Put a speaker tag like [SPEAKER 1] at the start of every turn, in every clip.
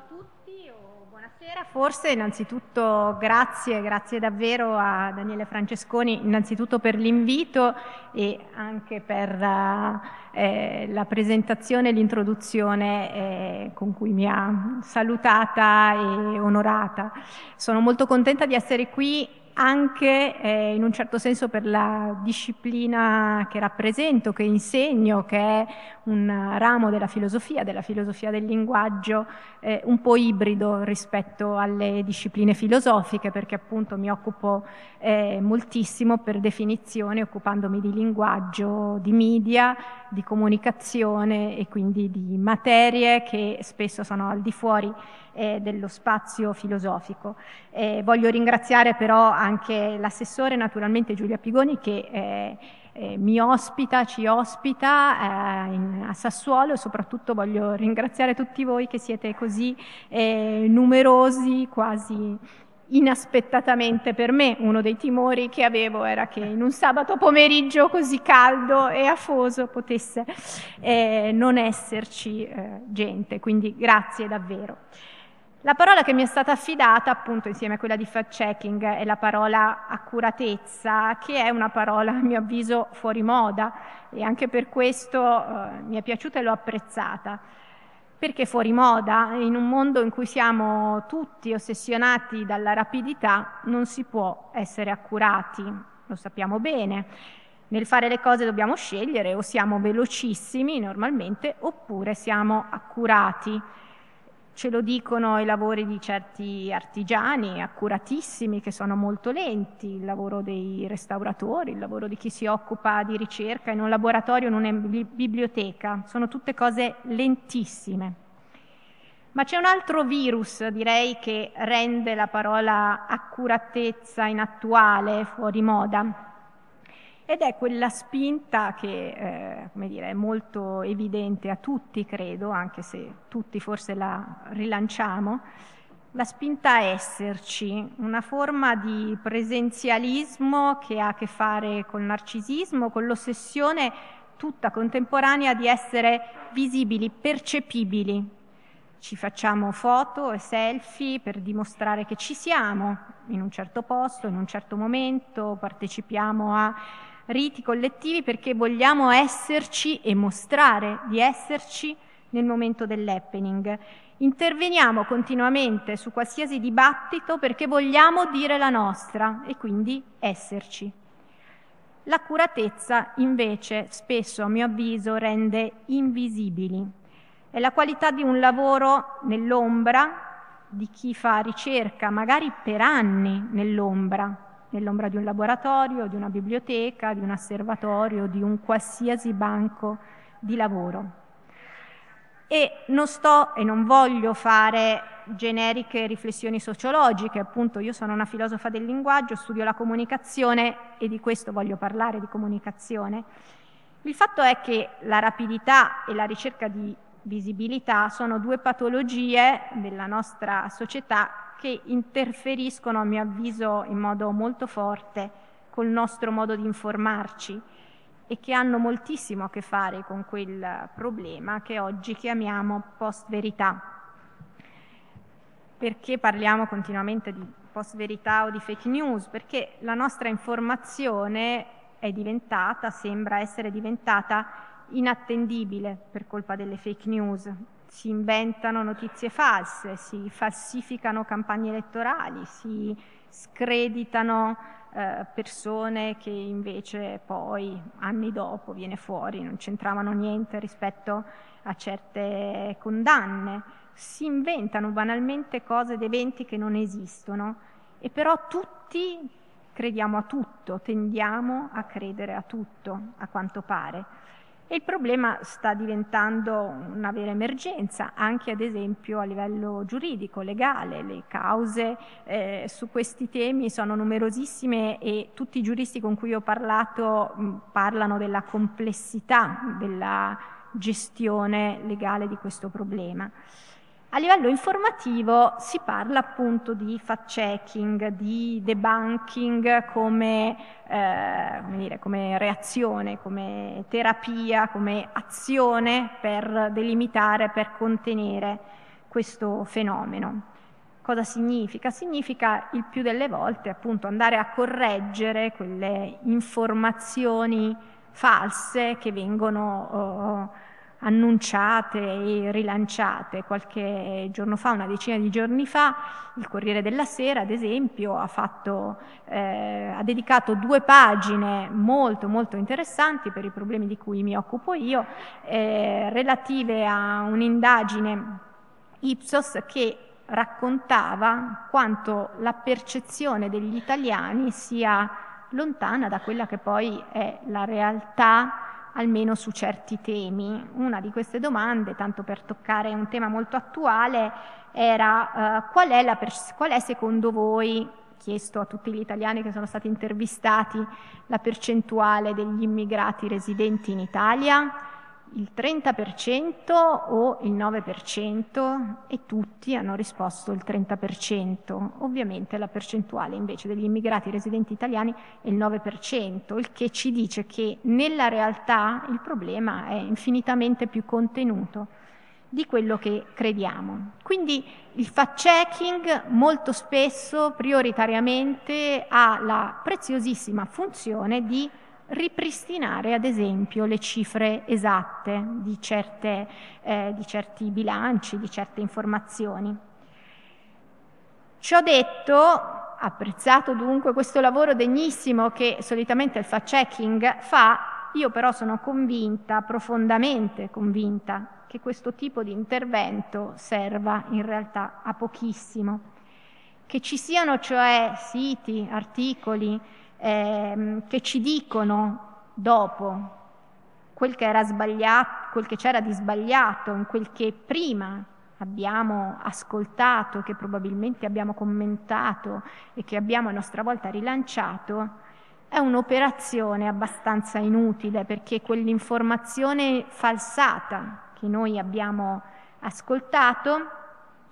[SPEAKER 1] a tutti o buonasera. Forse innanzitutto grazie, grazie davvero a Daniele Francesconi, innanzitutto per l'invito e anche per eh, la presentazione e l'introduzione eh, con cui mi ha salutata e onorata. Sono molto contenta di essere qui anche eh, in un certo senso per la disciplina che rappresento, che insegno, che è un ramo della filosofia, della filosofia del linguaggio, eh, un po' ibrido rispetto alle discipline filosofiche, perché appunto mi occupo eh, moltissimo per definizione, occupandomi di linguaggio, di media, di comunicazione e quindi di materie che spesso sono al di fuori eh, dello spazio filosofico. Eh, voglio ringraziare però anche l'assessore, naturalmente Giulia Pigoni, che eh, eh mi ospita, ci ospita eh, in, a Sassuolo e soprattutto voglio ringraziare tutti voi che siete così eh, numerosi, quasi inaspettatamente per me uno dei timori che avevo era che in un sabato pomeriggio così caldo e afoso potesse eh, non esserci eh, gente, quindi grazie davvero. La parola che mi è stata affidata, appunto, insieme a quella di fact-checking, è la parola accuratezza, che è una parola, a mio avviso, fuori moda e anche per questo eh, mi è piaciuta e l'ho apprezzata. Perché fuori moda? In un mondo in cui siamo tutti ossessionati dalla rapidità non si può essere accurati, lo sappiamo bene. Nel fare le cose dobbiamo scegliere o siamo velocissimi normalmente oppure siamo accurati. Ce lo dicono i lavori di certi artigiani accuratissimi che sono molto lenti, il lavoro dei restauratori, il lavoro di chi si occupa di ricerca in un laboratorio, in una biblioteca, sono tutte cose lentissime. Ma c'è un altro virus, direi, che rende la parola accuratezza inattuale, fuori moda, ed è quella spinta che eh, come dire, è molto evidente a tutti, credo, anche se tutti forse la rilanciamo, la spinta a esserci, una forma di presenzialismo che ha a che fare col narcisismo, con l'ossessione tutta contemporanea di essere visibili, percepibili. Ci facciamo foto e selfie per dimostrare che ci siamo in un certo posto, in un certo momento, partecipiamo a riti collettivi perché vogliamo esserci e mostrare di esserci nel momento dell'happening. Interveniamo continuamente su qualsiasi dibattito perché vogliamo dire la nostra e quindi esserci. L'accuratezza invece spesso, a mio avviso, rende invisibili. È la qualità di un lavoro nell'ombra, di chi fa ricerca, magari per anni nell'ombra, nell'ombra di un laboratorio, di una biblioteca, di un osservatorio, di un qualsiasi banco di lavoro. E non sto e non voglio fare generiche riflessioni sociologiche, appunto io sono una filosofa del linguaggio, studio la comunicazione e di questo voglio parlare di comunicazione. Il fatto è che la rapidità e la ricerca di visibilità sono due patologie della nostra società che interferiscono, a mio avviso, in modo molto forte col nostro modo di informarci e che hanno moltissimo a che fare con quel problema che oggi chiamiamo post-verità. Perché parliamo continuamente di post-verità o di fake news? Perché la nostra informazione è diventata, sembra essere diventata inattendibile per colpa delle fake news, si inventano notizie false, si falsificano campagne elettorali, si screditano eh, persone che invece poi anni dopo viene fuori, non c'entravano niente rispetto a certe condanne, si inventano banalmente cose ed eventi che non esistono e però tutti crediamo a tutto, tendiamo a credere a tutto, a quanto pare. E il problema sta diventando una vera emergenza, anche ad esempio a livello giuridico, legale. Le cause eh, su questi temi sono numerosissime e tutti i giuristi con cui ho parlato mh, parlano della complessità della gestione legale di questo problema. A livello informativo si parla appunto di fact-checking, di debunking come, eh, come, dire, come reazione, come terapia, come azione per delimitare, per contenere questo fenomeno. Cosa significa? Significa il più delle volte appunto andare a correggere quelle informazioni false che vengono uh, annunciate e rilanciate. Qualche giorno fa, una decina di giorni fa, il Corriere della Sera, ad esempio, ha, fatto, eh, ha dedicato due pagine molto molto interessanti per i problemi di cui mi occupo io, eh, relative a un'indagine Ipsos che raccontava quanto la percezione degli italiani sia lontana da quella che poi è la realtà almeno su certi temi. Una di queste domande, tanto per toccare un tema molto attuale, era uh, qual, è per- qual, è secondo voi, chiesto a tutti gli italiani che sono stati intervistati, la percentuale degli immigrati residenti in Italia? Il 30% o il 9% e tutti hanno risposto il 30%. Ovviamente la percentuale invece degli immigrati residenti italiani è il 9%, il che ci dice che nella realtà il problema è infinitamente più contenuto di quello che crediamo. Quindi il fact-checking molto spesso, prioritariamente, ha la preziosissima funzione di ripristinare ad esempio le cifre esatte di, certe, eh, di certi bilanci, di certe informazioni. Ciò detto, apprezzato dunque questo lavoro degnissimo che solitamente il fact-checking fa, io però sono convinta, profondamente convinta, che questo tipo di intervento serva in realtà a pochissimo. Che ci siano cioè siti, articoli, ehm, che ci dicono dopo quel che era sbagliato, quel che c'era di sbagliato in quel che prima abbiamo ascoltato, che probabilmente abbiamo commentato e che abbiamo a nostra volta rilanciato, è un'operazione abbastanza inutile perché quell'informazione falsata che noi abbiamo ascoltato,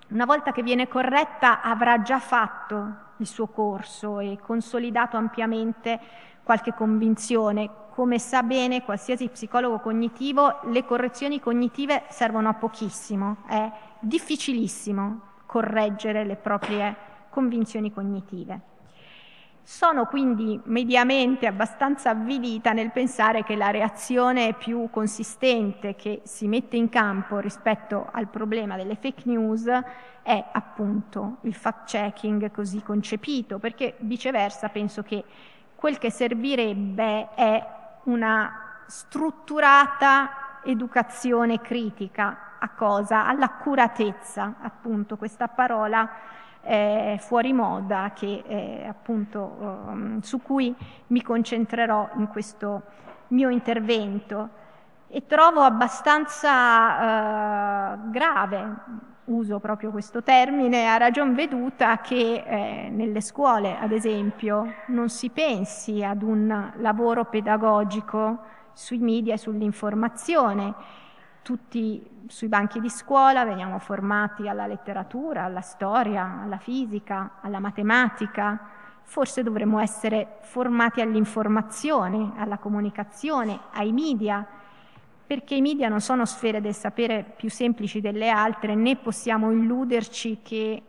[SPEAKER 1] una volta che viene corretta, avrà già fatto il suo corso e consolidato ampiamente qualche convinzione. Come sa bene qualsiasi psicologo cognitivo, le correzioni cognitive servono a pochissimo, è difficilissimo correggere le proprie convinzioni cognitive. Sono quindi mediamente abbastanza avvilita nel pensare che la reazione più consistente che si mette in campo rispetto al problema delle fake news è appunto il fact-checking così concepito, perché viceversa penso che quel che servirebbe è una strutturata educazione critica a cosa? All'accuratezza, appunto, questa parola eh, fuori moda che, eh, appunto, um, su cui mi concentrerò in questo mio intervento. E trovo abbastanza uh, grave, uso proprio questo termine, a ragion veduta che eh, nelle scuole, ad esempio, non si pensi ad un lavoro pedagogico sui media e sull'informazione tutti sui banchi di scuola veniamo formati alla letteratura, alla storia, alla fisica, alla matematica, forse dovremmo essere formati all'informazione, alla comunicazione, ai media, perché i media non sono sfere del sapere più semplici delle altre, né possiamo illuderci che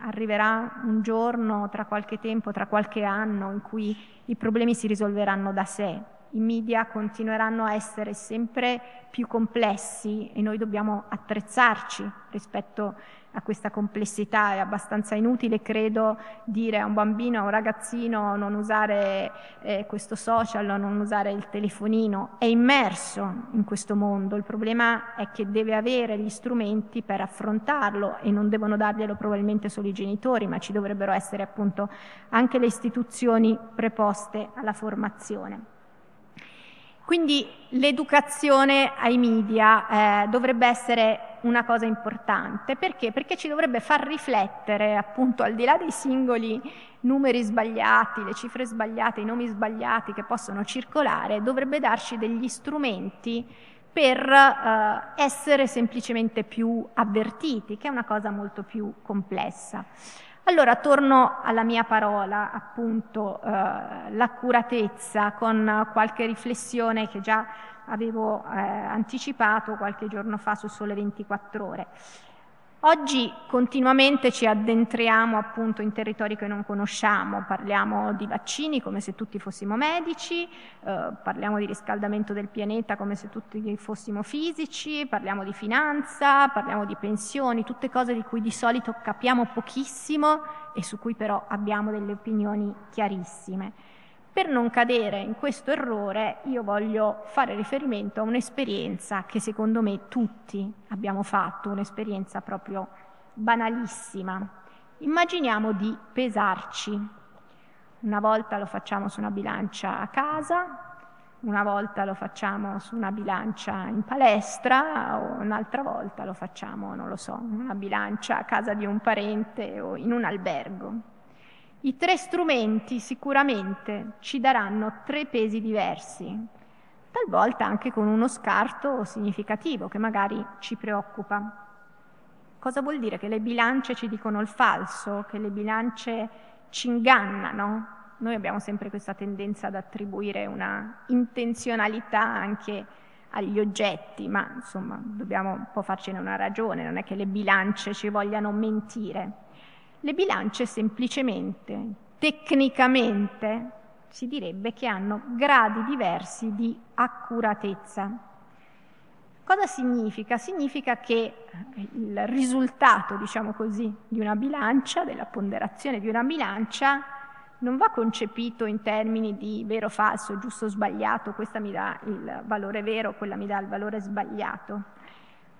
[SPEAKER 1] arriverà un giorno, tra qualche tempo, tra qualche anno, in cui i problemi si risolveranno da sé i media continueranno a essere sempre più complessi e noi dobbiamo attrezzarci rispetto a questa complessità. È abbastanza inutile, credo, dire a un bambino, a un ragazzino non usare eh, questo social, non usare il telefonino. È immerso in questo mondo. Il problema è che deve avere gli strumenti per affrontarlo e non devono darglielo probabilmente solo i genitori, ma ci dovrebbero essere appunto anche le istituzioni preposte alla formazione. Quindi l'educazione ai media eh, dovrebbe essere una cosa importante. Perché? Perché ci dovrebbe far riflettere, appunto, al di là dei singoli numeri sbagliati, le cifre sbagliate, i nomi sbagliati che possono circolare, dovrebbe darci degli strumenti per eh, essere semplicemente più avvertiti, che è una cosa molto più complessa. Allora torno alla mia parola, appunto, eh, l'accuratezza, con qualche riflessione che già avevo eh, anticipato qualche giorno fa su Sole 24 Ore. Oggi continuamente ci addentriamo appunto in territori che non conosciamo, parliamo di vaccini come se tutti fossimo medici, eh, parliamo di riscaldamento del pianeta come se tutti fossimo fisici, parliamo di finanza, parliamo di pensioni, tutte cose di cui di solito capiamo pochissimo e su cui però abbiamo delle opinioni chiarissime. Per non cadere in questo errore io voglio fare riferimento a un'esperienza che secondo me tutti abbiamo fatto, un'esperienza proprio banalissima. Immaginiamo di pesarci. Una volta lo facciamo su una bilancia a casa, una volta lo facciamo su una bilancia in palestra o un'altra volta lo facciamo, non lo so, in una bilancia a casa di un parente o in un albergo. I tre strumenti sicuramente ci daranno tre pesi diversi, talvolta anche con uno scarto significativo che magari ci preoccupa. Cosa vuol dire? Che le bilance ci dicono il falso, che le bilance ci ingannano? Noi abbiamo sempre questa tendenza ad attribuire una intenzionalità anche agli oggetti, ma insomma dobbiamo un po' farcene una ragione, non è che le bilance ci vogliano mentire. Le bilance semplicemente, tecnicamente, si direbbe che hanno gradi diversi di accuratezza. Cosa significa? Significa che il risultato, diciamo così, di una bilancia, della ponderazione di una bilancia, non va concepito in termini di vero, falso, giusto, sbagliato, questa mi dà il valore vero, quella mi dà il valore sbagliato,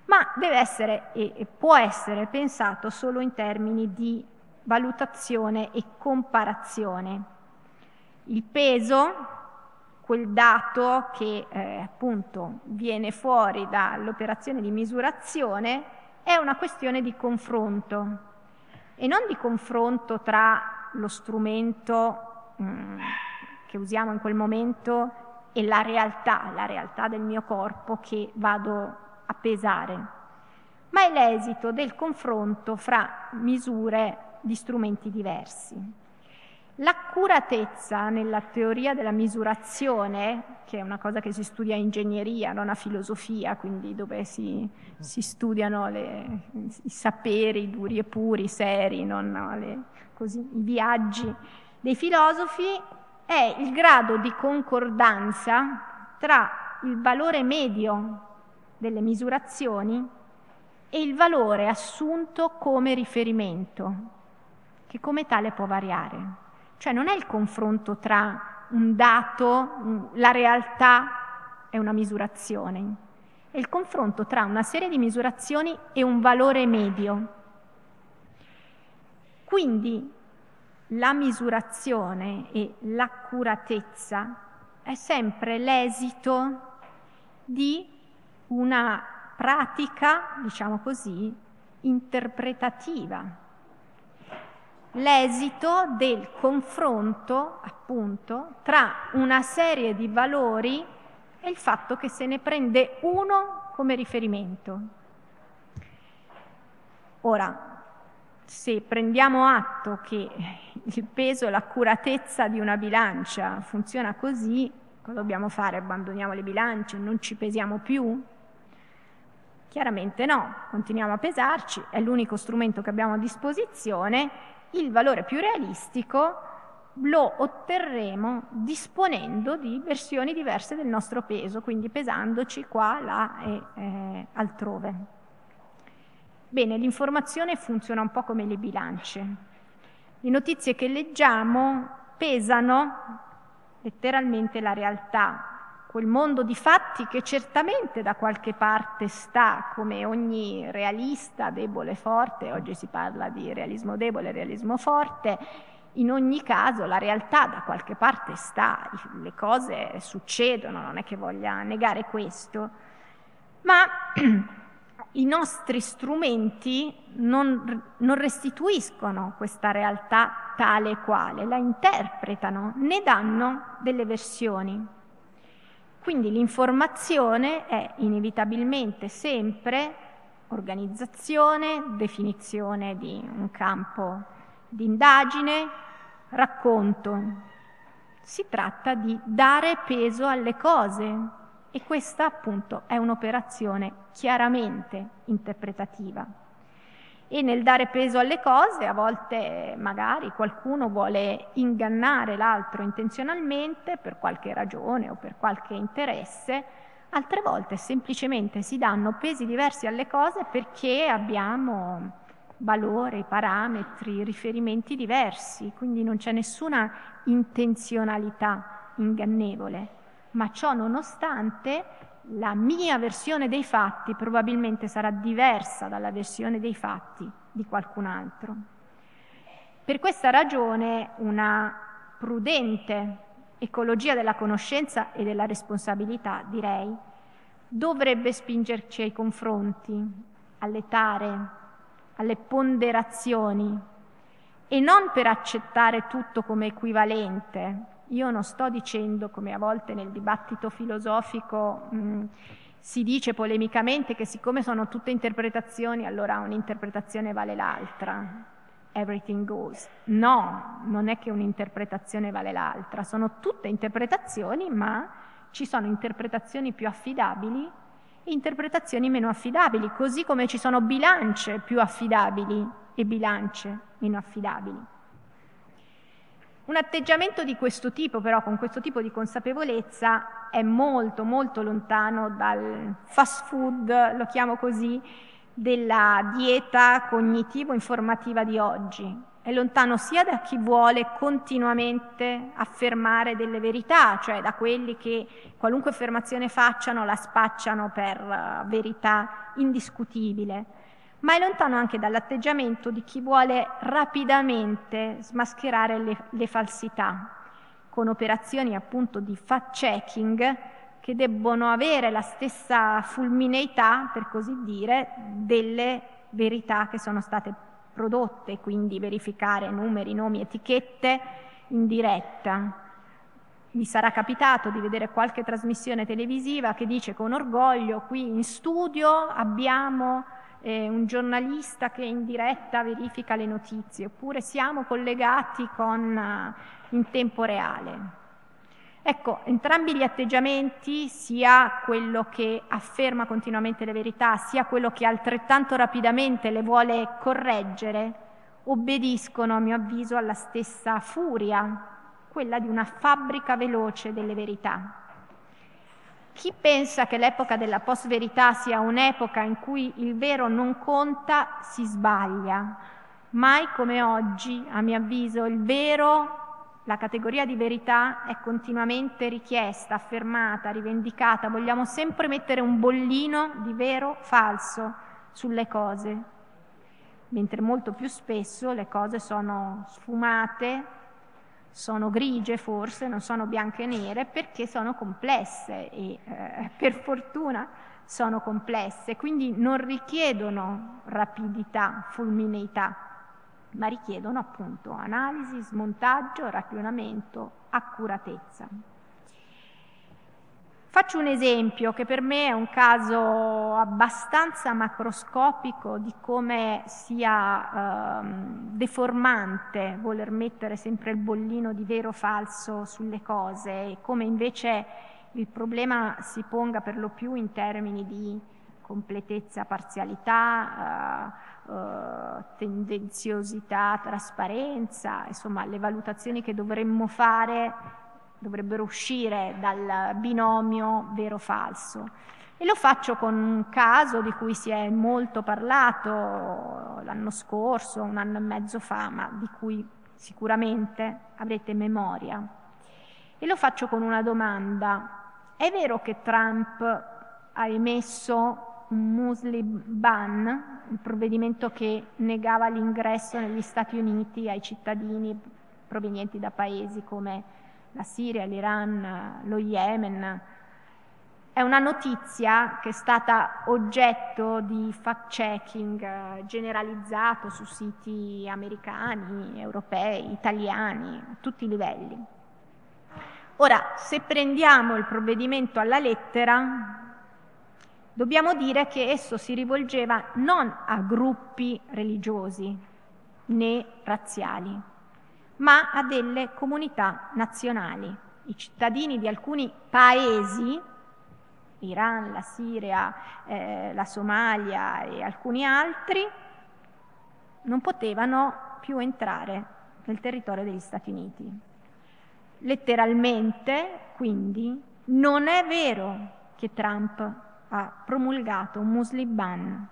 [SPEAKER 1] ma deve essere e può essere pensato solo in termini di valutazione e comparazione. Il peso, quel dato che eh, appunto viene fuori dall'operazione di misurazione, è una questione di confronto e non di confronto tra lo strumento mh, mm, che usiamo in quel momento e la realtà, la realtà del mio corpo che vado a pesare, ma è l'esito del confronto fra misure di strumenti diversi. L'accuratezza nella teoria della misurazione, che è una cosa che si studia a ingegneria, non a filosofia, quindi dove si, si studiano le, i saperi duri e puri, seri, non le, così, i viaggi dei filosofi, è il grado di concordanza tra il valore medio delle misurazioni e il valore assunto come riferimento che come tale può variare. Cioè non è il confronto tra un dato, la realtà e una misurazione, è il confronto tra una serie di misurazioni e un valore medio. Quindi la misurazione e l'accuratezza è sempre l'esito di una pratica, diciamo così, interpretativa l'esito del confronto, appunto, tra una serie di valori e il fatto che se ne prende uno come riferimento. Ora, se prendiamo atto che il peso e l'accuratezza di una bilancia funziona così, cosa dobbiamo fare? Abbandoniamo le bilance, non ci pesiamo più? Chiaramente no, continuiamo a pesarci, è l'unico strumento che abbiamo a disposizione il valore più realistico lo otterremo disponendo di versioni diverse del nostro peso, quindi pesandoci qua, là e eh, altrove. Bene, l'informazione funziona un po' come le bilance. Le notizie che leggiamo pesano letteralmente la realtà, quel mondo di fatti che certamente da qualche parte sta, come ogni realista debole forte, oggi si parla di realismo debole e realismo forte, in ogni caso la realtà da qualche parte sta, le cose succedono, non è che voglia negare questo, ma i nostri strumenti non, non, restituiscono questa realtà tale e quale, la interpretano, ne danno delle versioni. Quindi l'informazione è inevitabilmente sempre organizzazione, definizione di un campo di indagine, racconto. Si tratta di dare peso alle cose e questa appunto è un'operazione chiaramente interpretativa. E nel dare peso alle cose a volte magari qualcuno vuole ingannare l'altro intenzionalmente per qualche ragione o per qualche interesse, altre volte semplicemente si danno pesi diversi alle cose perché abbiamo valori, parametri, riferimenti diversi, quindi non c'è nessuna intenzionalità ingannevole, ma ciò nonostante la mia versione dei fatti probabilmente sarà diversa dalla versione dei fatti di qualcun altro. Per questa ragione una prudente ecologia della conoscenza e della responsabilità, direi, dovrebbe spingerci ai confronti, alle tare, alle ponderazioni e non per accettare tutto come equivalente, io non sto dicendo, come a volte nel dibattito filosofico mh, si dice polemicamente, che siccome sono tutte interpretazioni, allora un'interpretazione vale l'altra. Everything goes. No, non è che un'interpretazione vale l'altra, sono tutte interpretazioni, ma ci sono interpretazioni più affidabili e interpretazioni meno affidabili, così come ci sono bilance più affidabili e bilance meno affidabili. Un atteggiamento di questo tipo, però, con questo tipo di consapevolezza, è molto, molto lontano dal fast food, lo chiamo così, della dieta cognitivo-informativa di oggi. È lontano sia da chi vuole continuamente affermare delle verità, cioè da quelli che qualunque affermazione facciano la spacciano per uh, verità indiscutibile, ma è lontano anche dall'atteggiamento di chi vuole rapidamente smascherare le, le falsità, con operazioni appunto di fact-checking che debbono avere la stessa fulmineità, per così dire, delle verità che sono state prodotte, quindi verificare numeri, nomi, etichette in diretta. Mi sarà capitato di vedere qualche trasmissione televisiva che dice con orgoglio qui in studio abbiamo eh, un giornalista che in diretta verifica le notizie, oppure siamo collegati con, uh, in tempo reale. Ecco, entrambi gli atteggiamenti, sia quello che afferma continuamente le verità, sia quello che altrettanto rapidamente le vuole correggere, obbediscono, a mio avviso, alla stessa furia, quella di una fabbrica veloce delle verità. Chi pensa che l'epoca della post-verità sia un'epoca in cui il vero non conta, si sbaglia. Mai come oggi, a mio avviso, il vero, la categoria di verità è continuamente richiesta, affermata, rivendicata. Vogliamo sempre mettere un bollino di vero, falso sulle cose, mentre molto più spesso le cose sono sfumate, sono grigie forse, non sono bianche e nere perché sono complesse e eh, per fortuna sono complesse, quindi non richiedono rapidità, fulmineità, ma richiedono appunto analisi, smontaggio, ragionamento, accuratezza. Faccio un esempio che per me è un caso abbastanza macroscopico di come sia ehm, deformante voler mettere sempre il bollino di vero o falso sulle cose e come invece il problema si ponga per lo più in termini di completezza, parzialità, eh, eh, tendenziosità, trasparenza, insomma le valutazioni che dovremmo fare dovrebbero uscire dal binomio vero-falso. E lo faccio con un caso di cui si è molto parlato l'anno scorso, un anno e mezzo fa, ma di cui sicuramente avrete memoria. E lo faccio con una domanda. È vero che Trump ha emesso un Muslim ban, un provvedimento che negava l'ingresso negli Stati Uniti ai cittadini provenienti da paesi come la Siria, l'Iran, lo Yemen. È una notizia che è stata oggetto di fact-checking eh, generalizzato su siti americani, europei, italiani, a tutti i livelli. Ora, se prendiamo il provvedimento alla lettera, dobbiamo dire che esso si rivolgeva non a gruppi religiosi né razziali, ma a delle comunità nazionali. I cittadini di alcuni paesi, l'Iran, la Siria, eh, la Somalia e alcuni altri, non potevano più entrare nel territorio degli Stati Uniti. Letteralmente, quindi, non è vero che Trump ha promulgato un Muslim ban.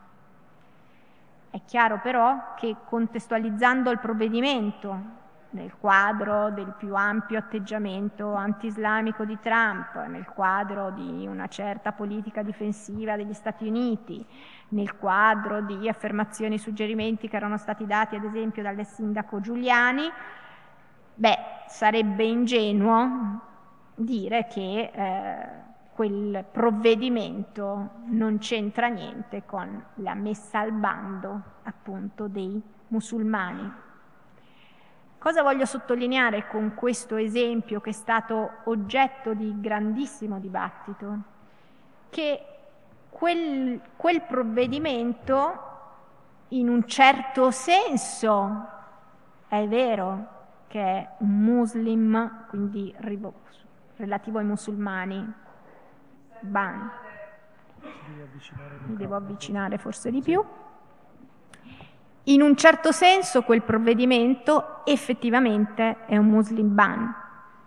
[SPEAKER 1] È chiaro però che contestualizzando il provvedimento nel quadro del più ampio atteggiamento anti-islamico di Trump, nel quadro di una certa politica difensiva degli Stati Uniti, nel quadro di affermazioni e suggerimenti che erano stati dati ad esempio dal sindaco Giuliani, beh, sarebbe ingenuo dire che eh, quel provvedimento non c'entra niente con la messa al bando appunto dei musulmani. Cosa voglio sottolineare con questo esempio che è stato oggetto di grandissimo dibattito? Che quel, quel provvedimento in un certo senso è vero che è un muslim, quindi relativo ai musulmani, ban. Mi devo avvicinare forse di più. In un certo senso quel provvedimento effettivamente è un Muslim ban,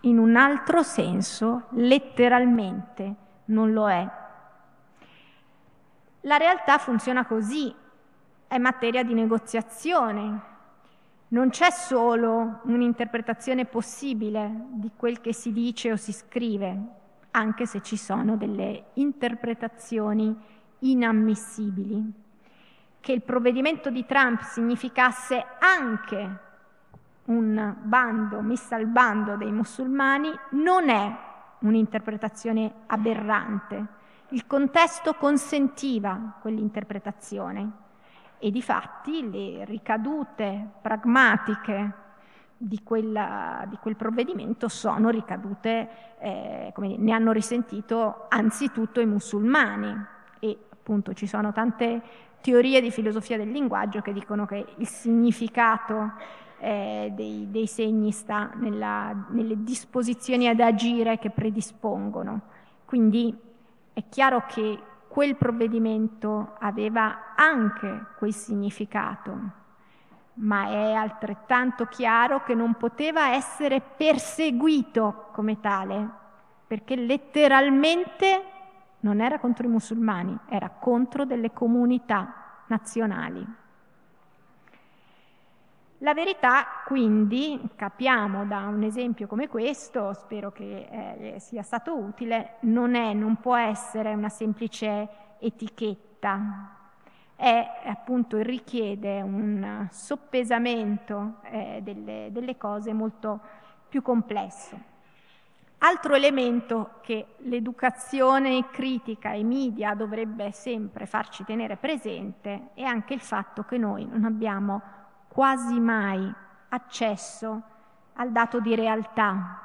[SPEAKER 1] in un altro senso letteralmente non lo è. La realtà funziona così, è materia di negoziazione. Non c'è solo un'interpretazione possibile di quel che si dice o si scrive, anche se ci sono delle interpretazioni inammissibili che il provvedimento di Trump significasse anche un bando, messa al bando dei musulmani, non è un'interpretazione aberrante. Il contesto consentiva quell'interpretazione e di fatti le ricadute pragmatiche di, quella, di quel provvedimento sono ricadute, eh, come ne hanno risentito anzitutto i musulmani appunto ci sono tante teorie di filosofia del linguaggio che dicono che il significato eh, dei, dei, segni sta nella, nelle disposizioni ad agire che predispongono. Quindi è chiaro che quel provvedimento aveva anche quel significato, ma è altrettanto chiaro che non poteva essere perseguito come tale, perché letteralmente non era contro i musulmani, era contro delle comunità nazionali. La verità, quindi, capiamo da un esempio come questo, spero che eh, sia stato utile, non è, non può essere una semplice etichetta, è appunto richiede un soppesamento eh, delle, delle cose molto più complesso. Altro elemento che l'educazione critica e media dovrebbe sempre farci tenere presente è anche il fatto che noi non abbiamo quasi mai accesso al dato di realtà.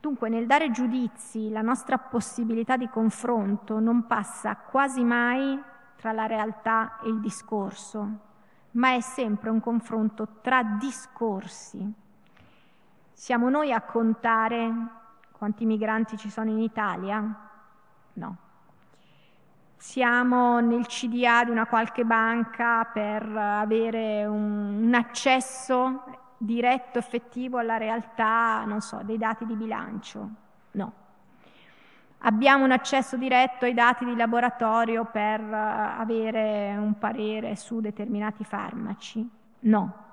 [SPEAKER 1] Dunque nel dare giudizi la nostra possibilità di confronto non passa quasi mai tra la realtà e il discorso, ma è sempre un confronto tra discorsi. Siamo noi a contare quanti migranti ci sono in Italia? No. Siamo nel CDA di una qualche banca per avere un, un accesso diretto, effettivo alla realtà, non so, dei dati di bilancio? No. Abbiamo un accesso diretto ai dati di laboratorio per avere un parere su determinati farmaci? No.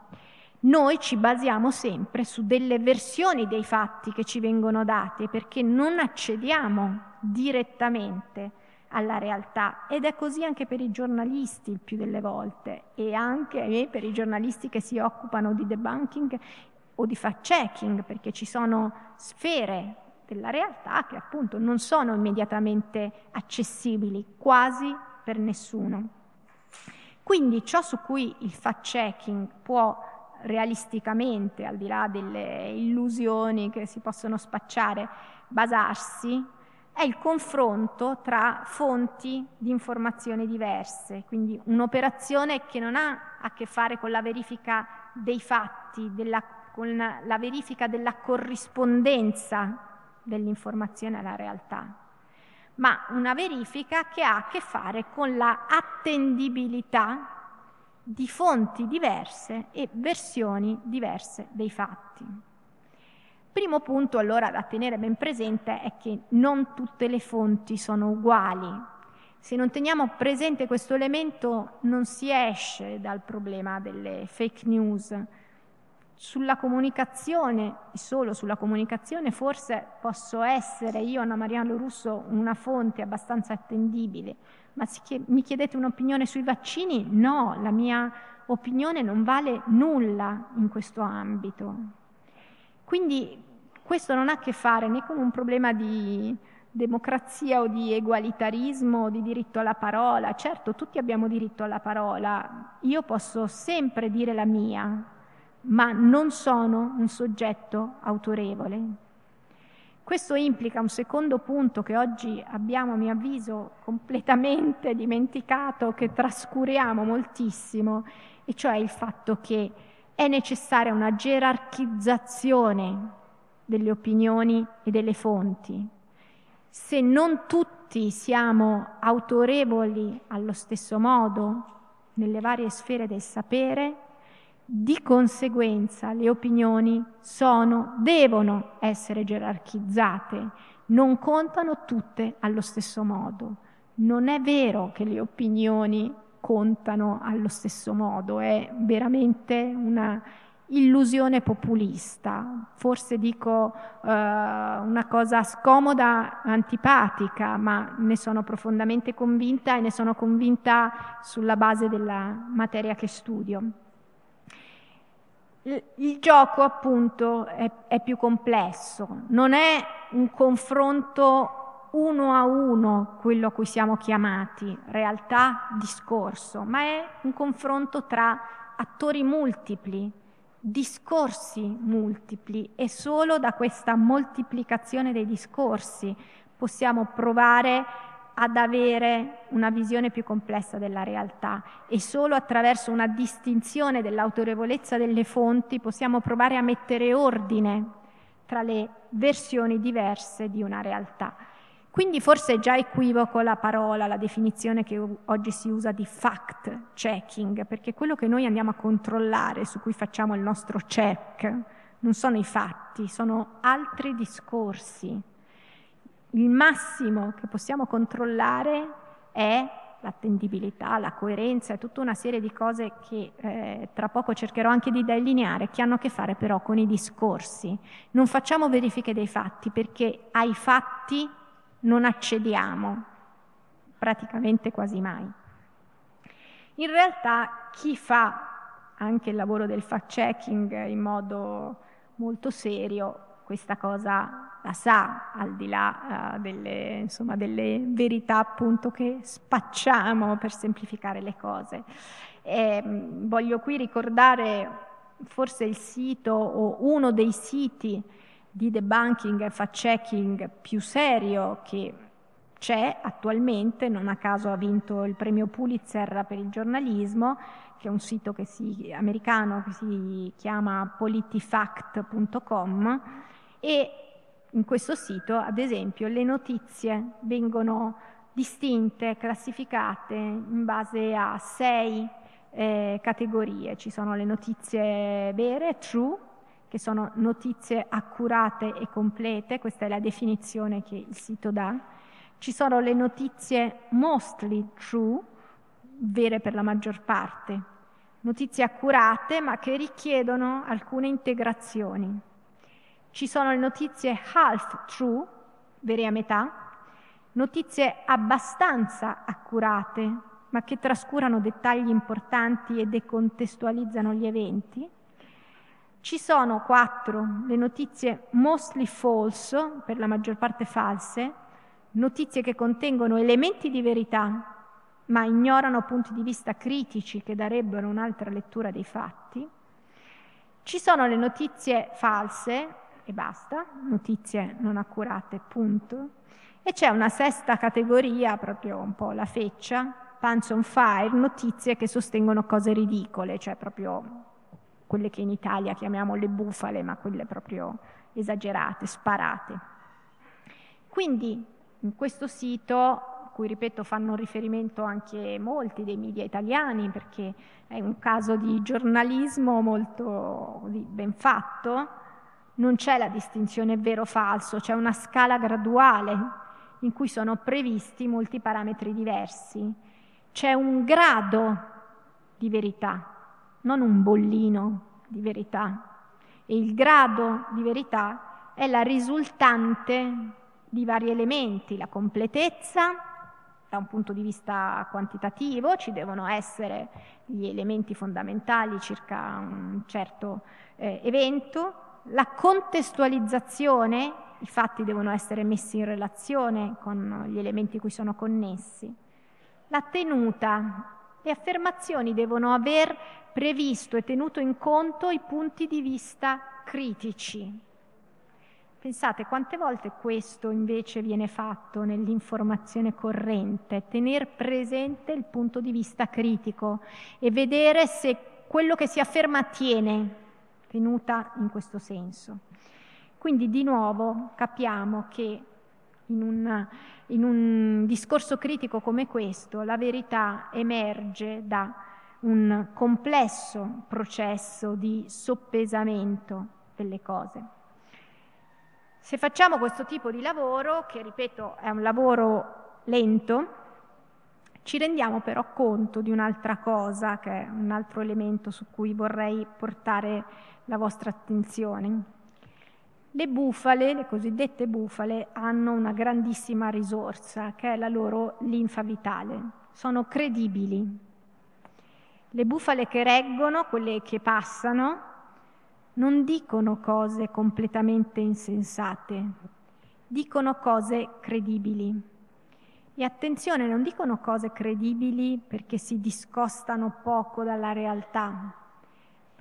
[SPEAKER 1] Noi ci basiamo sempre su delle versioni dei fatti che ci vengono date perché non accediamo direttamente alla realtà ed è così anche per i giornalisti il più delle volte e anche per i giornalisti che si occupano di debunking o di fact-checking perché ci sono sfere della realtà che appunto non sono immediatamente accessibili quasi per nessuno. Quindi ciò su cui il fact-checking può realisticamente, al di là delle illusioni che si possono spacciare, basarsi, è il confronto tra fonti di informazione diverse, quindi un'operazione che non ha a che fare con la verifica dei fatti, della, con la verifica della corrispondenza dell'informazione alla realtà, ma una verifica che ha a che fare con la attendibilità di fonti diverse e versioni diverse dei fatti. Primo punto allora da tenere ben presente è che non tutte le fonti sono uguali. Se non teniamo presente questo elemento non si esce dal problema delle fake news. Sulla comunicazione, e solo sulla comunicazione, forse posso essere io, Anna Maria Russo, una fonte abbastanza attendibile, ma mi chiedete un'opinione sui vaccini? No, la mia opinione non vale nulla in questo ambito. Quindi questo non ha a che fare né con un problema di democrazia o di egualitarismo o di diritto alla parola. Certo, tutti abbiamo diritto alla parola, io posso sempre dire la mia, ma non sono un soggetto autorevole. Questo implica un secondo punto che oggi abbiamo, a mio avviso, completamente dimenticato, che trascuriamo moltissimo, e cioè il fatto che è necessaria una gerarchizzazione delle opinioni e delle fonti. Se non tutti siamo autorevoli allo stesso modo nelle varie sfere del sapere, di conseguenza le opinioni sono, devono essere gerarchizzate, non contano tutte allo stesso modo. Non è vero che le opinioni contano allo stesso modo, è veramente una illusione populista. Forse dico uh, una cosa scomoda, antipatica, ma ne sono profondamente convinta e ne sono convinta sulla base della materia che studio. Il gioco appunto è, è, più complesso, non è un confronto uno a uno quello a cui siamo chiamati, realtà, discorso, ma è un confronto tra attori multipli, discorsi multipli e solo da questa moltiplicazione dei discorsi possiamo provare ad avere una visione più complessa della realtà e solo attraverso una distinzione dell'autorevolezza delle fonti possiamo provare a mettere ordine tra le versioni diverse di una realtà. Quindi forse è già equivoco la parola, la definizione che oggi si usa di fact checking, perché quello che noi andiamo a controllare, su cui facciamo il nostro check, non sono i fatti, sono altri discorsi, il massimo che possiamo controllare è l'attendibilità, la coerenza e tutta una serie di cose che eh, tra poco cercherò anche di delineare, che hanno a che fare però con i discorsi. Non facciamo verifiche dei fatti perché ai fatti non accediamo praticamente quasi mai. In realtà chi fa anche il lavoro del fact-checking in modo molto serio questa cosa la sa, al di là uh, delle, insomma, delle, verità appunto che spacciamo per semplificare le cose. E, mh, voglio qui ricordare forse il sito o uno dei siti di debunking e fact-checking più serio che c'è attualmente, non a caso ha vinto il premio Pulitzer per il giornalismo, che è un sito che si, americano che si chiama politifact.com e in questo sito, ad esempio, le notizie vengono distinte, classificate in base a sei eh, categorie. Ci sono le notizie vere, true, che sono notizie accurate e complete, questa è la definizione che il sito dà. Ci sono le notizie mostly true, vere per la maggior parte, notizie accurate ma che richiedono alcune integrazioni. Ci sono le notizie half true, vere a metà, notizie abbastanza accurate, ma che trascurano dettagli importanti e decontestualizzano gli eventi. Ci sono quattro le notizie mostly false, per la maggior parte false, notizie che contengono elementi di verità, ma ignorano punti di vista critici che darebbero un'altra lettura dei fatti. Ci sono le notizie false, e basta, notizie non accurate, punto. E c'è una sesta categoria, proprio un po' la feccia, pants on fire, notizie che sostengono cose ridicole, cioè proprio quelle che in Italia chiamiamo le bufale, ma quelle proprio esagerate, sparate. Quindi in questo sito cui ripeto fanno riferimento anche molti dei media italiani perché è un caso di giornalismo molto ben fatto, non c'è la distinzione vero-falso, c'è una scala graduale in cui sono previsti molti parametri diversi. C'è un grado di verità, non un bollino di verità. E il grado di verità è la risultante di vari elementi, la completezza, da un punto di vista quantitativo, ci devono essere gli elementi fondamentali circa un certo eh, evento, la contestualizzazione, i fatti devono essere messi in relazione con gli elementi cui sono connessi, la tenuta, le affermazioni devono aver previsto e tenuto in conto i punti di vista critici. Pensate quante volte questo invece viene fatto nell'informazione corrente, tener presente il punto di vista critico e vedere se quello che si afferma tiene, tenuta in questo senso. Quindi di nuovo capiamo che in un, in un discorso critico come questo la verità emerge da un complesso processo di soppesamento delle cose. Se facciamo questo tipo di lavoro, che ripeto è un lavoro lento, ci rendiamo però conto di un'altra cosa, che è un altro elemento su cui vorrei portare la vostra attenzione. Le bufale, le cosiddette bufale, hanno una grandissima risorsa, che è la loro linfa vitale. Sono credibili. Le bufale che reggono, quelle che passano, non dicono cose completamente insensate, dicono cose credibili. E attenzione, non dicono cose credibili perché si discostano poco dalla realtà.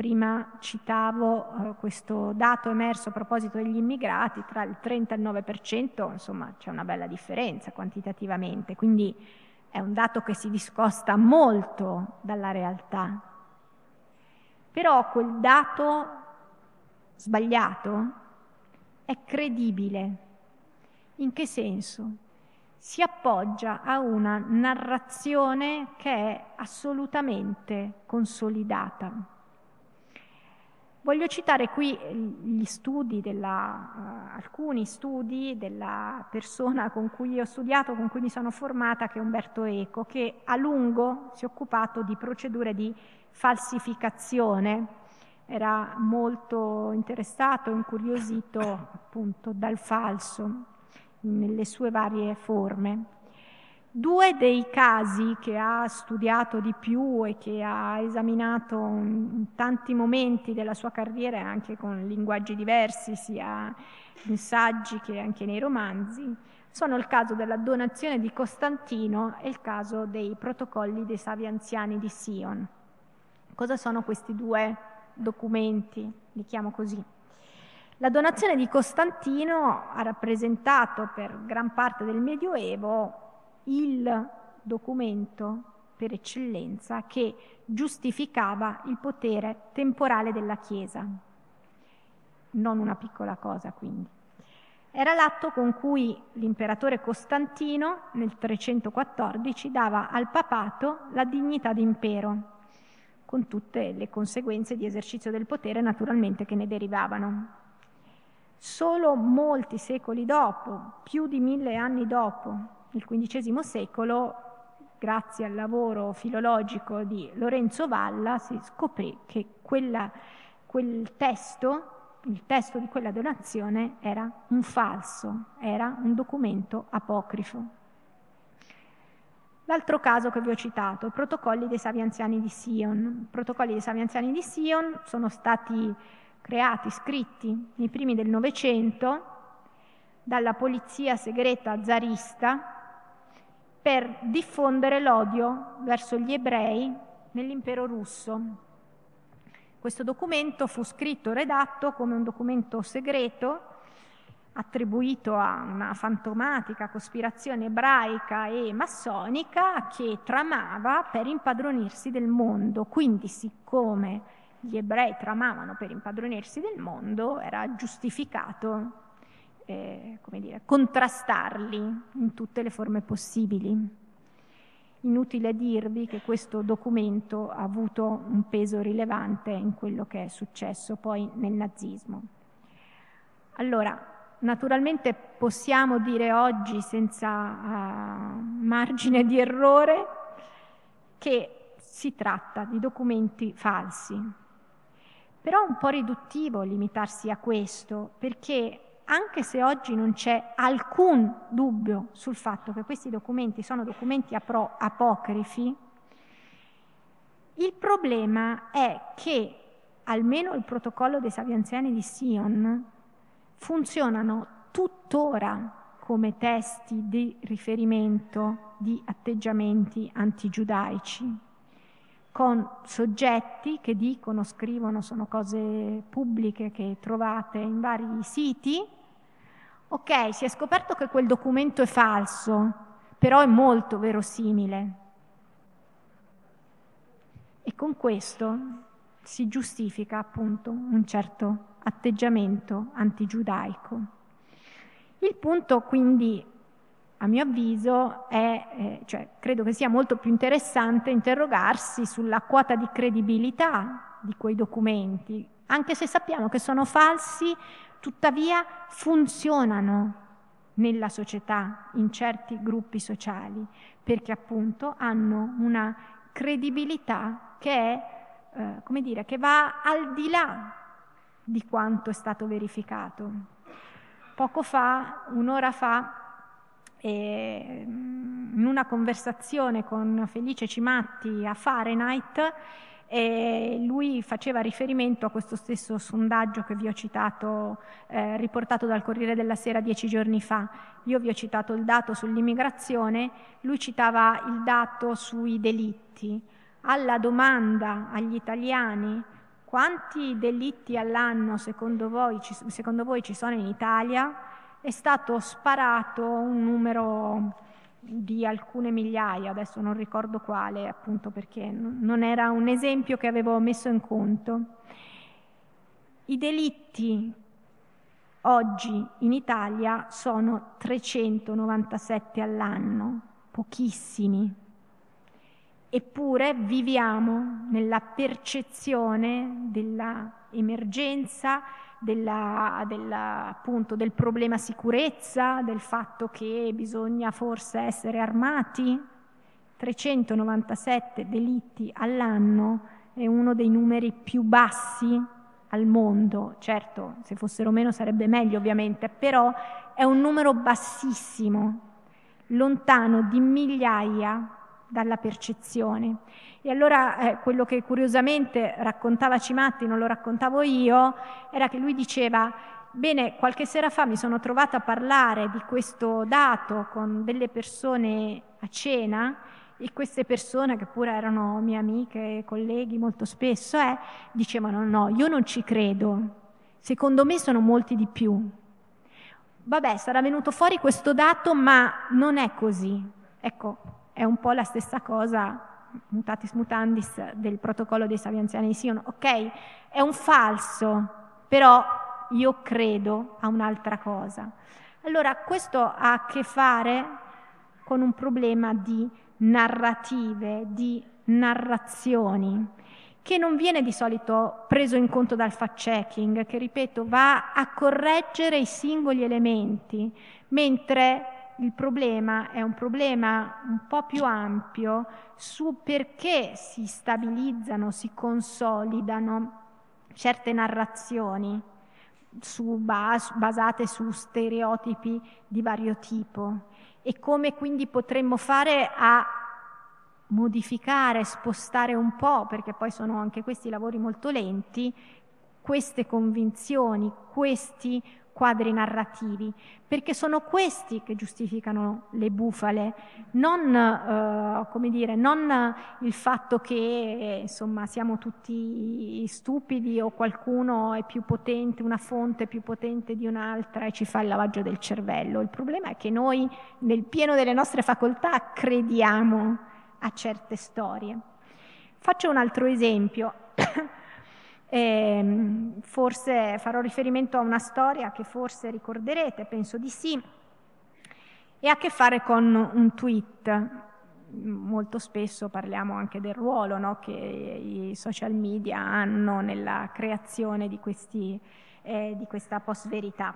[SPEAKER 1] Prima citavo eh, questo dato emerso a proposito degli immigrati, tra il 30 e il 9%, insomma c'è una bella differenza quantitativamente, quindi è un dato che si discosta molto dalla realtà. Però quel dato sbagliato è credibile. In che senso? Si appoggia a una narrazione che è assolutamente consolidata. Voglio citare qui gli studi della, uh, alcuni studi della persona con cui ho studiato, con cui mi sono formata, che è Umberto Eco, che a lungo si è occupato di procedure di falsificazione era molto interessato, incuriosito appunto dal falso nelle sue varie forme. Due dei casi che ha studiato di più e che ha esaminato in tanti momenti della sua carriera, anche con linguaggi diversi, sia in saggi che anche nei romanzi, sono il caso della donazione di Costantino e il caso dei protocolli dei savi anziani di Sion. Cosa sono questi due documenti, li chiamo così. La donazione di Costantino ha rappresentato per gran parte del Medioevo il documento per eccellenza che giustificava il potere temporale della Chiesa. Non una piccola cosa, quindi. Era l'atto con cui l'imperatore Costantino nel 314 dava al papato la dignità d'impero con tutte le conseguenze di esercizio del potere naturalmente che ne derivavano. Solo molti secoli dopo, più di mille anni dopo, nel XV secolo, grazie al lavoro filologico di Lorenzo Valla, si scoprì che quella, quel testo, il testo di quella donazione, era un falso, era un documento apocrifo. L'altro caso che vi ho citato, i protocolli dei savi anziani di Sion. I protocolli dei savi anziani di Sion sono stati creati, scritti nei primi del Novecento dalla polizia segreta zarista per diffondere l'odio verso gli ebrei nell'impero russo. Questo documento fu scritto e redatto come un documento segreto attribuito a una fantomatica cospirazione ebraica e massonica che tramava per impadronirsi del mondo. Quindi, siccome gli ebrei tramavano per impadronirsi del mondo, era giustificato eh, come dire, contrastarli in tutte le forme possibili. Inutile dirvi che questo documento ha avuto un peso rilevante in quello che è successo poi nel nazismo. Allora, naturalmente possiamo dire oggi senza uh, margine di errore che si tratta di documenti falsi. Però è un po' riduttivo limitarsi a questo, perché anche se oggi non c'è alcun dubbio sul fatto che questi documenti sono documenti apro- apocrifi, il problema è che almeno il protocollo dei Savianziani di Sion funzionano tuttora come testi di riferimento di atteggiamenti antigiudaici, con soggetti che dicono, scrivono, sono cose pubbliche che trovate in vari siti, ok, si è scoperto che quel documento è falso, però è molto verosimile. E con questo si giustifica appunto un certo atteggiamento antigiudaico. Il punto quindi, a mio avviso, è, eh, cioè, credo che sia molto più interessante interrogarsi sulla quota di credibilità di quei documenti, anche se sappiamo che sono falsi tuttavia funzionano nella società, in certi gruppi sociali, perché appunto hanno una credibilità che è, eh, come dire, che va al di là di quanto è stato verificato. Poco fa, un'ora fa, eh, in una conversazione con Felice Cimatti a Fahrenheit, e lui faceva riferimento a questo stesso sondaggio che vi ho citato, eh, riportato dal Corriere della Sera dieci giorni fa. Io vi ho citato il dato sull'immigrazione, lui citava il dato sui delitti. Alla domanda agli italiani quanti delitti all'anno secondo voi, secondo voi ci sono in Italia, è stato sparato un numero di alcune migliaia, adesso non ricordo quale, appunto perché non era un esempio che avevo messo in conto. I delitti oggi in Italia sono 397 all'anno, pochissimi. Eppure viviamo nella percezione dell'emergenza della, della, appunto, del problema sicurezza, del fatto che bisogna forse essere armati. 397 delitti all'anno è uno dei numeri più bassi al mondo. Certo, se fossero meno sarebbe meglio ovviamente, però è un numero bassissimo, lontano di migliaia dalla percezione. E allora eh, quello che curiosamente raccontava Cimatti, non lo raccontavo io, era che lui diceva, bene, qualche sera fa mi sono trovata a parlare di questo dato con delle persone a cena e queste persone, che pure erano mie amiche colleghi molto spesso, eh, dicevano no, io non ci credo, secondo me sono molti di più. Vabbè, sarà venuto fuori questo dato, ma non è così. Ecco, è un po' la stessa cosa, mutatis mutandis, del protocollo dei savi anziani di Sion. Ok, è un falso, però io credo a un'altra cosa. Allora, questo ha a che fare con un problema di narrative, di narrazioni, che non viene di solito preso in conto dal fact-checking, che ripeto va a correggere i singoli elementi, mentre il problema è un problema un po' più ampio su perché si stabilizzano, si consolidano certe narrazioni su bas- basate su stereotipi di vario tipo. E come quindi potremmo fare a modificare, spostare un po', perché poi sono anche questi lavori molto lenti, queste convinzioni, questi quadri narrativi, perché sono questi che giustificano le bufale, non, eh, dire, non il fatto che insomma, siamo tutti stupidi o qualcuno è più potente, una fonte è più potente di un'altra e ci fa il lavaggio del cervello. Il problema è che noi nel pieno delle nostre facoltà crediamo a certe storie. Faccio un altro esempio. Eh, forse farò riferimento a una storia che forse ricorderete, penso di sì, e ha a che fare con un tweet. Molto spesso parliamo anche del ruolo no, che i social media hanno nella creazione di, questi, eh, di questa post-verità.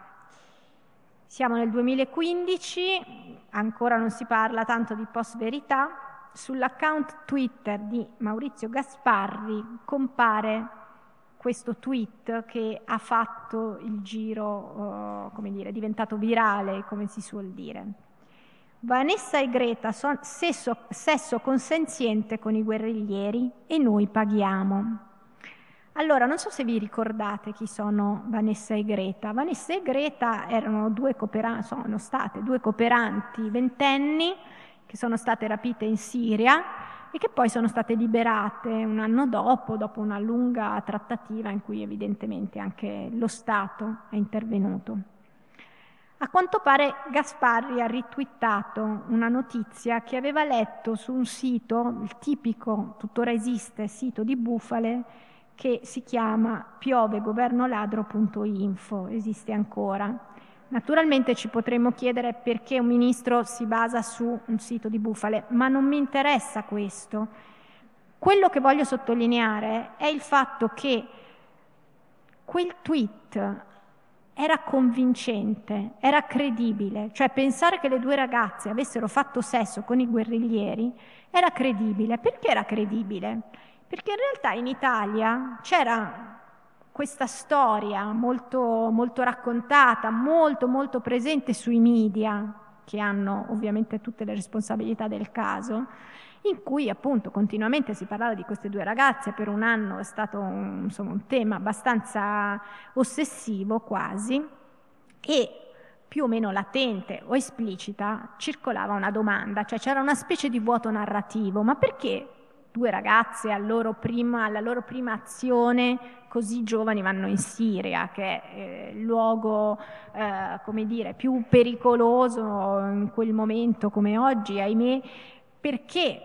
[SPEAKER 1] Siamo nel 2015, ancora non si parla tanto di post-verità, sull'account Twitter di Maurizio Gasparri compare questo tweet che ha fatto il giro, uh, come dire, è diventato virale, come si suol dire. Vanessa e Greta sono sesso, sesso consenziente con i guerriglieri e noi paghiamo. Allora, non so se vi ricordate chi sono Vanessa e Greta. Vanessa e Greta erano due cooperanti, sono state due cooperanti ventenni che sono state rapite in Siria e che poi sono state liberate un anno dopo, dopo una lunga trattativa in cui evidentemente anche lo Stato è intervenuto. A quanto pare Gasparri ha ritwittato una notizia che aveva letto su un sito, il tipico, tuttora esiste, sito di Bufale, che si chiama piovegovernoladro.info, esiste ancora. Naturalmente ci potremmo chiedere perché un ministro si basa su un sito di bufale, ma non mi interessa questo. Quello che voglio sottolineare è il fatto che quel tweet era convincente, era credibile, cioè pensare che le due ragazze avessero fatto sesso con i guerriglieri era credibile. Perché era credibile? Perché in realtà in Italia c'era questa storia molto, molto raccontata, molto, molto presente sui media, che hanno ovviamente tutte le responsabilità del caso, in cui appunto continuamente si parlava di queste due ragazze, per un anno è stato un, insomma, un tema abbastanza ossessivo quasi, e più o meno latente o esplicita circolava una domanda, cioè c'era una specie di vuoto narrativo, ma perché due ragazze loro prima, alla loro prima azione così giovani vanno in Siria, che è eh, il luogo eh, come dire, più pericoloso in quel momento come oggi, ahimè, perché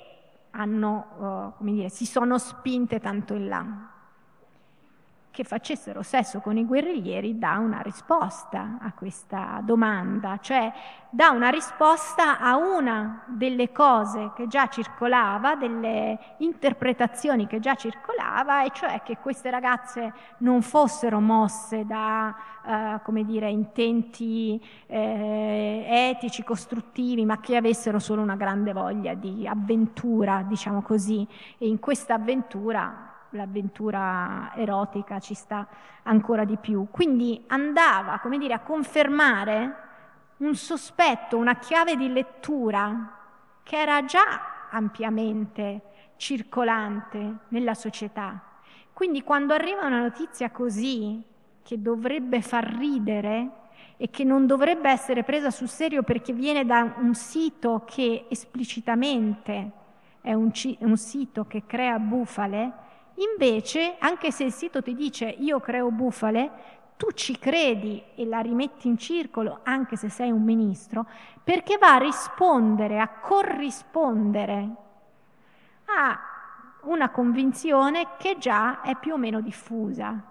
[SPEAKER 1] hanno, uh, dire, si sono spinte tanto in là che facessero sesso con i guerriglieri dà una risposta a questa domanda, cioè dà una risposta a una delle cose che già circolava, delle interpretazioni che già circolava, e cioè che queste ragazze non fossero mosse da, eh, come dire, intenti eh, etici, costruttivi, ma che avessero solo una grande voglia di avventura, diciamo così, e in questa avventura l'avventura erotica ci sta ancora di più. Quindi andava, come dire, a confermare un sospetto, una chiave di lettura che era già ampiamente circolante nella società. Quindi quando arriva una notizia così, che dovrebbe far ridere e che non dovrebbe essere presa sul serio perché viene da un sito che esplicitamente è un, c- un sito che crea bufale, Invece, anche se il sito ti dice io creo bufale, tu ci credi e la rimetti in circolo, anche se sei un ministro, perché va a rispondere, a corrispondere a una convinzione che già è più o meno diffusa.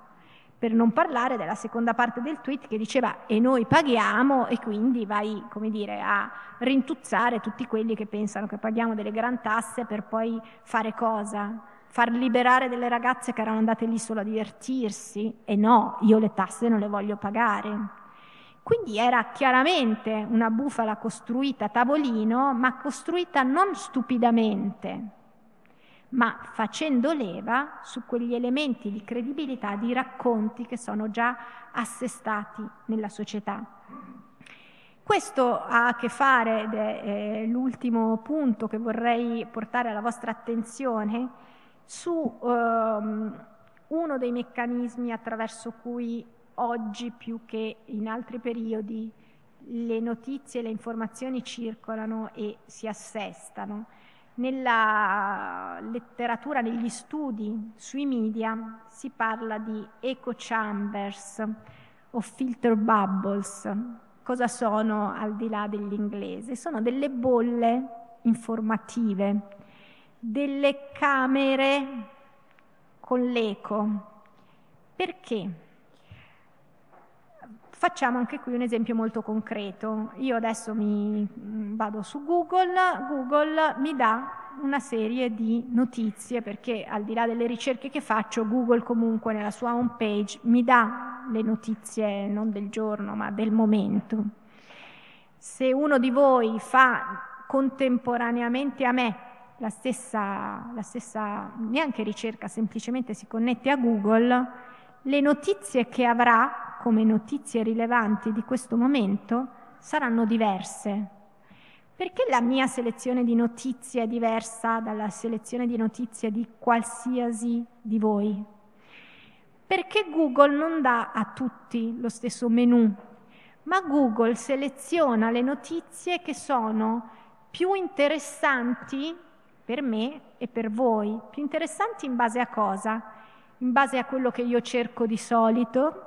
[SPEAKER 1] Per non parlare della seconda parte del tweet che diceva e noi paghiamo e quindi vai, come dire, a rintuzzare tutti quelli che pensano che paghiamo delle gran tasse per poi fare cosa? Far liberare delle ragazze che erano andate lì solo a divertirsi e no, io le tasse non le voglio pagare. Quindi era chiaramente una bufala costruita a tavolino, ma costruita non stupidamente, ma facendo leva su quegli elementi di credibilità, di racconti che sono già assestati nella società. Questo ha a che fare, ed è eh, l'ultimo punto che vorrei portare alla vostra attenzione, su um, uno dei meccanismi attraverso cui oggi più che in altri periodi le notizie e le informazioni circolano e si assestano. Nella letteratura, negli studi sui media si parla di echo chambers o filter bubbles. Cosa sono al di là dell'inglese? Sono delle bolle informative delle camere con l'eco, Perché? Facciamo anche qui un esempio molto concreto. Io adesso mi mm, vado su Google, Google mi dà una serie di notizie perché al di là delle ricerche che faccio, Google comunque nella sua home page mi dà le notizie non del giorno ma del momento. Se uno di voi fa contemporaneamente a me la stessa, la stessa neanche ricerca, semplicemente si connette a Google, le notizie che avrà come notizie rilevanti di questo momento saranno diverse perché la mia selezione di notizie è diversa dalla selezione di notizie di qualsiasi di voi? Perché Google non dà a tutti lo stesso menu, ma Google seleziona le notizie che sono più interessanti per me e per voi. Più interessanti in base a cosa? In base a quello che io cerco di solito,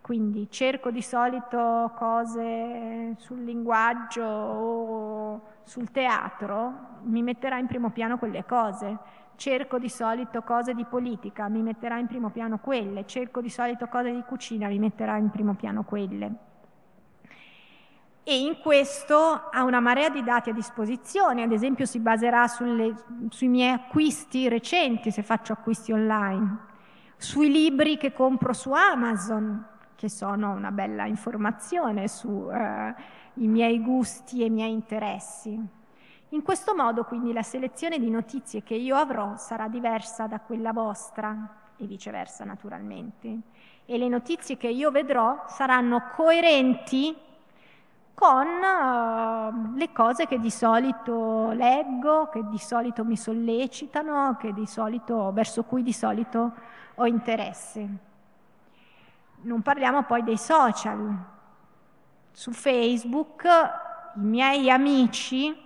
[SPEAKER 1] quindi cerco di solito cose sul linguaggio o sul teatro, mi metterà in primo piano quelle cose. Cerco di solito cose di politica, mi metterà in primo piano quelle. Cerco di solito cose di cucina, mi metterà in primo piano quelle. E in questo ha una marea di dati a disposizione, ad esempio si baserà sulle, sui miei acquisti recenti, se faccio acquisti online, sui libri che compro su Amazon, che sono una bella informazione sui eh, miei gusti e i miei interessi. In questo modo quindi la selezione di notizie che io avrò sarà diversa da quella vostra e viceversa naturalmente. E le notizie che io vedrò saranno coerenti con uh, le cose che di solito leggo, che di solito mi sollecitano, solito, verso cui di solito ho interesse. Non parliamo poi dei social. Su Facebook i miei amici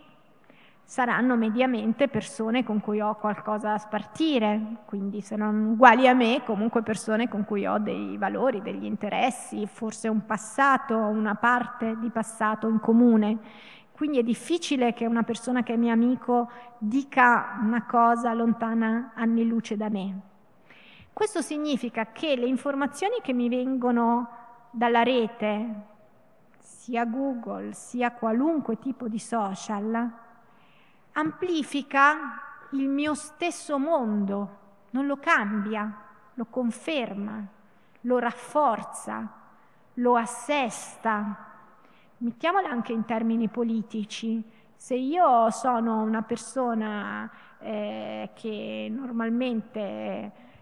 [SPEAKER 1] saranno mediamente persone con cui ho qualcosa da spartire, quindi se non uguali a me, comunque persone con cui ho dei valori, degli interessi, forse un passato, una parte di passato in comune. Quindi è difficile che una persona che è mio amico dica una cosa lontana anni luce da me. Questo significa che le informazioni che mi vengono dalla rete, sia Google, sia qualunque tipo di social, amplifica il mio stesso mondo, non lo cambia, lo conferma, lo rafforza, lo assesta. Mettiamola anche in termini politici. Se io sono una persona eh, che normalmente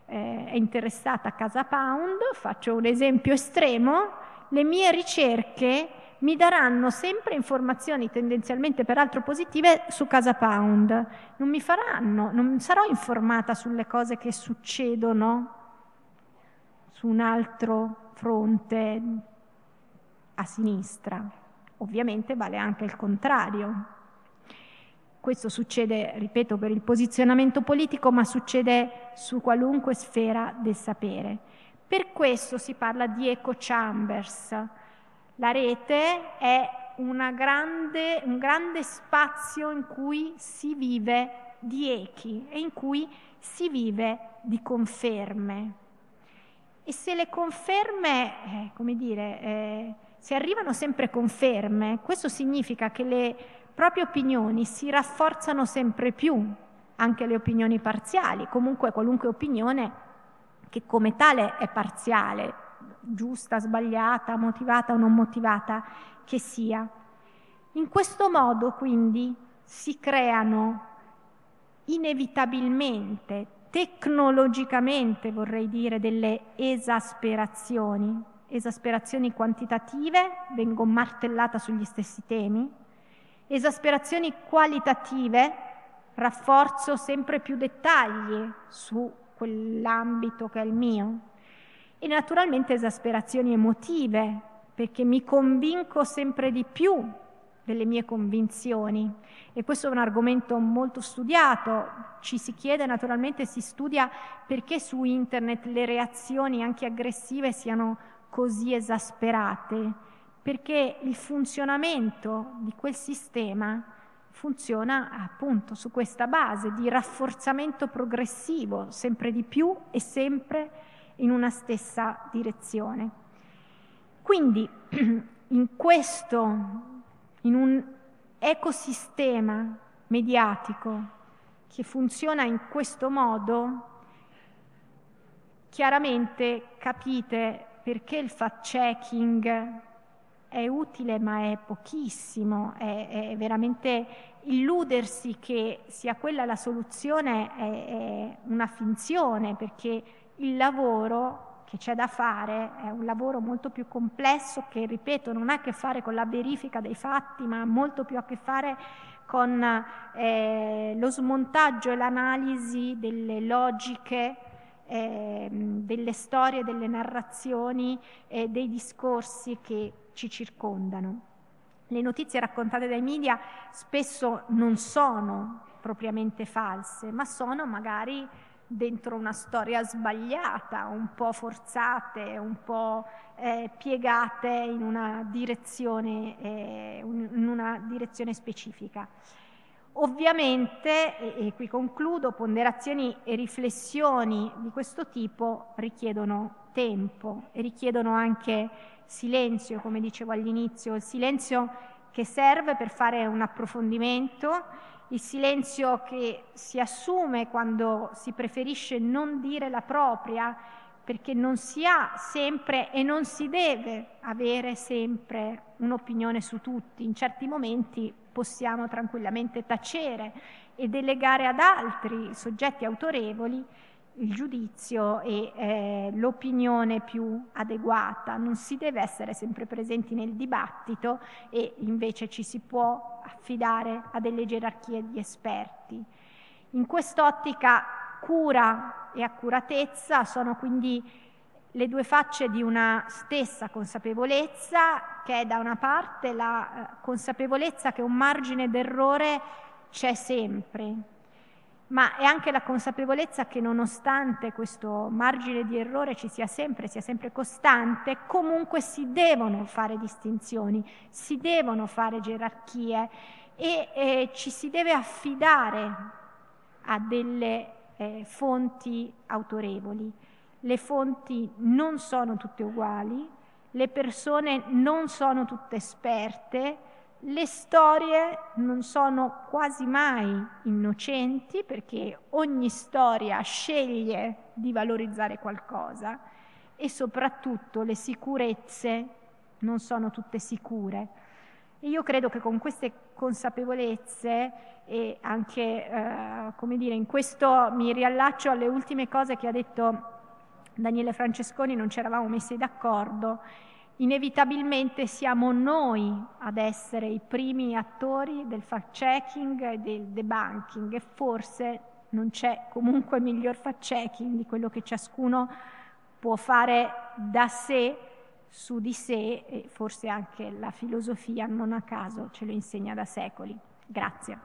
[SPEAKER 1] eh, è interessata a Casa Pound, faccio un esempio estremo, le mie ricerche mi daranno sempre informazioni tendenzialmente peraltro positive su Casa Pound, non mi faranno, non sarò informata sulle cose che succedono su un altro fronte a sinistra. Ovviamente vale anche il contrario. Questo succede, ripeto, per il posizionamento politico, ma succede su qualunque sfera del sapere. Per questo si parla di echo chambers. La rete è grande, un grande spazio in cui si vive di echi e in cui si vive di conferme. E se le conferme, eh, come dire, eh, se arrivano sempre conferme, questo significa che le proprie opinioni si rafforzano sempre più, anche le opinioni parziali, comunque qualunque opinione che come tale è parziale, giusta, sbagliata, motivata o non motivata che sia. In questo modo quindi si creano inevitabilmente, tecnologicamente vorrei dire, delle esasperazioni, esasperazioni quantitative, vengo martellata sugli stessi temi, Esasperazioni qualitative, rafforzo sempre più dettagli su quell'ambito che è il mio. E naturalmente esasperazioni emotive, perché mi convinco sempre di più delle mie convinzioni. E questo è un argomento molto studiato, ci si chiede naturalmente, si studia perché su internet le reazioni anche aggressive siano così esasperate perché il funzionamento di quel sistema funziona appunto su questa base di rafforzamento progressivo, sempre di più e sempre in una stessa direzione. Quindi in questo, in un ecosistema mediatico che funziona in questo modo, chiaramente capite perché il fact-checking è utile ma è pochissimo, è, è, veramente illudersi che sia quella la soluzione è, è una finzione perché il lavoro che c'è da fare è un lavoro molto più complesso che, ripeto, non ha a che fare con la verifica dei fatti, ma ha molto più a che fare con eh, lo smontaggio e l'analisi delle logiche, eh, delle storie, delle narrazioni e dei discorsi che ci circondano. Le notizie raccontate dai media spesso non sono propriamente false, ma sono magari dentro una storia sbagliata, un po' forzate, un po' eh, piegate in una, eh, in una direzione specifica. Ovviamente, e, e qui concludo, ponderazioni e riflessioni di questo tipo richiedono tempo e richiedono anche silenzio, come dicevo all'inizio, il silenzio che serve per fare un approfondimento il silenzio che si assume quando si preferisce non dire la propria, perché non si ha sempre e non si deve avere sempre un'opinione su tutti. In certi momenti possiamo tranquillamente tacere e delegare ad altri soggetti autorevoli il giudizio e eh, l'opinione più adeguata. Non si deve essere sempre presenti nel dibattito e invece ci si può affidare a delle gerarchie di esperti. In quest'ottica cura e accuratezza sono quindi le due facce di una stessa consapevolezza, che è da una parte la eh, consapevolezza che un margine d'errore c'è sempre, ma è anche la consapevolezza che nonostante questo margine di errore ci sia sempre, sia sempre costante, comunque si devono fare distinzioni, si devono fare gerarchie e eh, ci si deve affidare a delle eh, fonti autorevoli. Le fonti non sono tutte uguali, le persone non sono tutte esperte, le storie non sono quasi mai innocenti perché ogni storia sceglie di valorizzare qualcosa e soprattutto le sicurezze non sono tutte sicure. E io credo che con queste consapevolezze e anche, eh, come dire, in questo mi riallaccio alle ultime cose che ha detto Daniele Francesconi, non ci eravamo messi d'accordo inevitabilmente siamo noi ad essere i primi attori del fact-checking e del debunking e forse non c'è comunque miglior fact-checking di quello che ciascuno può fare da sé su di sé e forse anche la filosofia non a caso ce lo insegna da secoli. Grazie.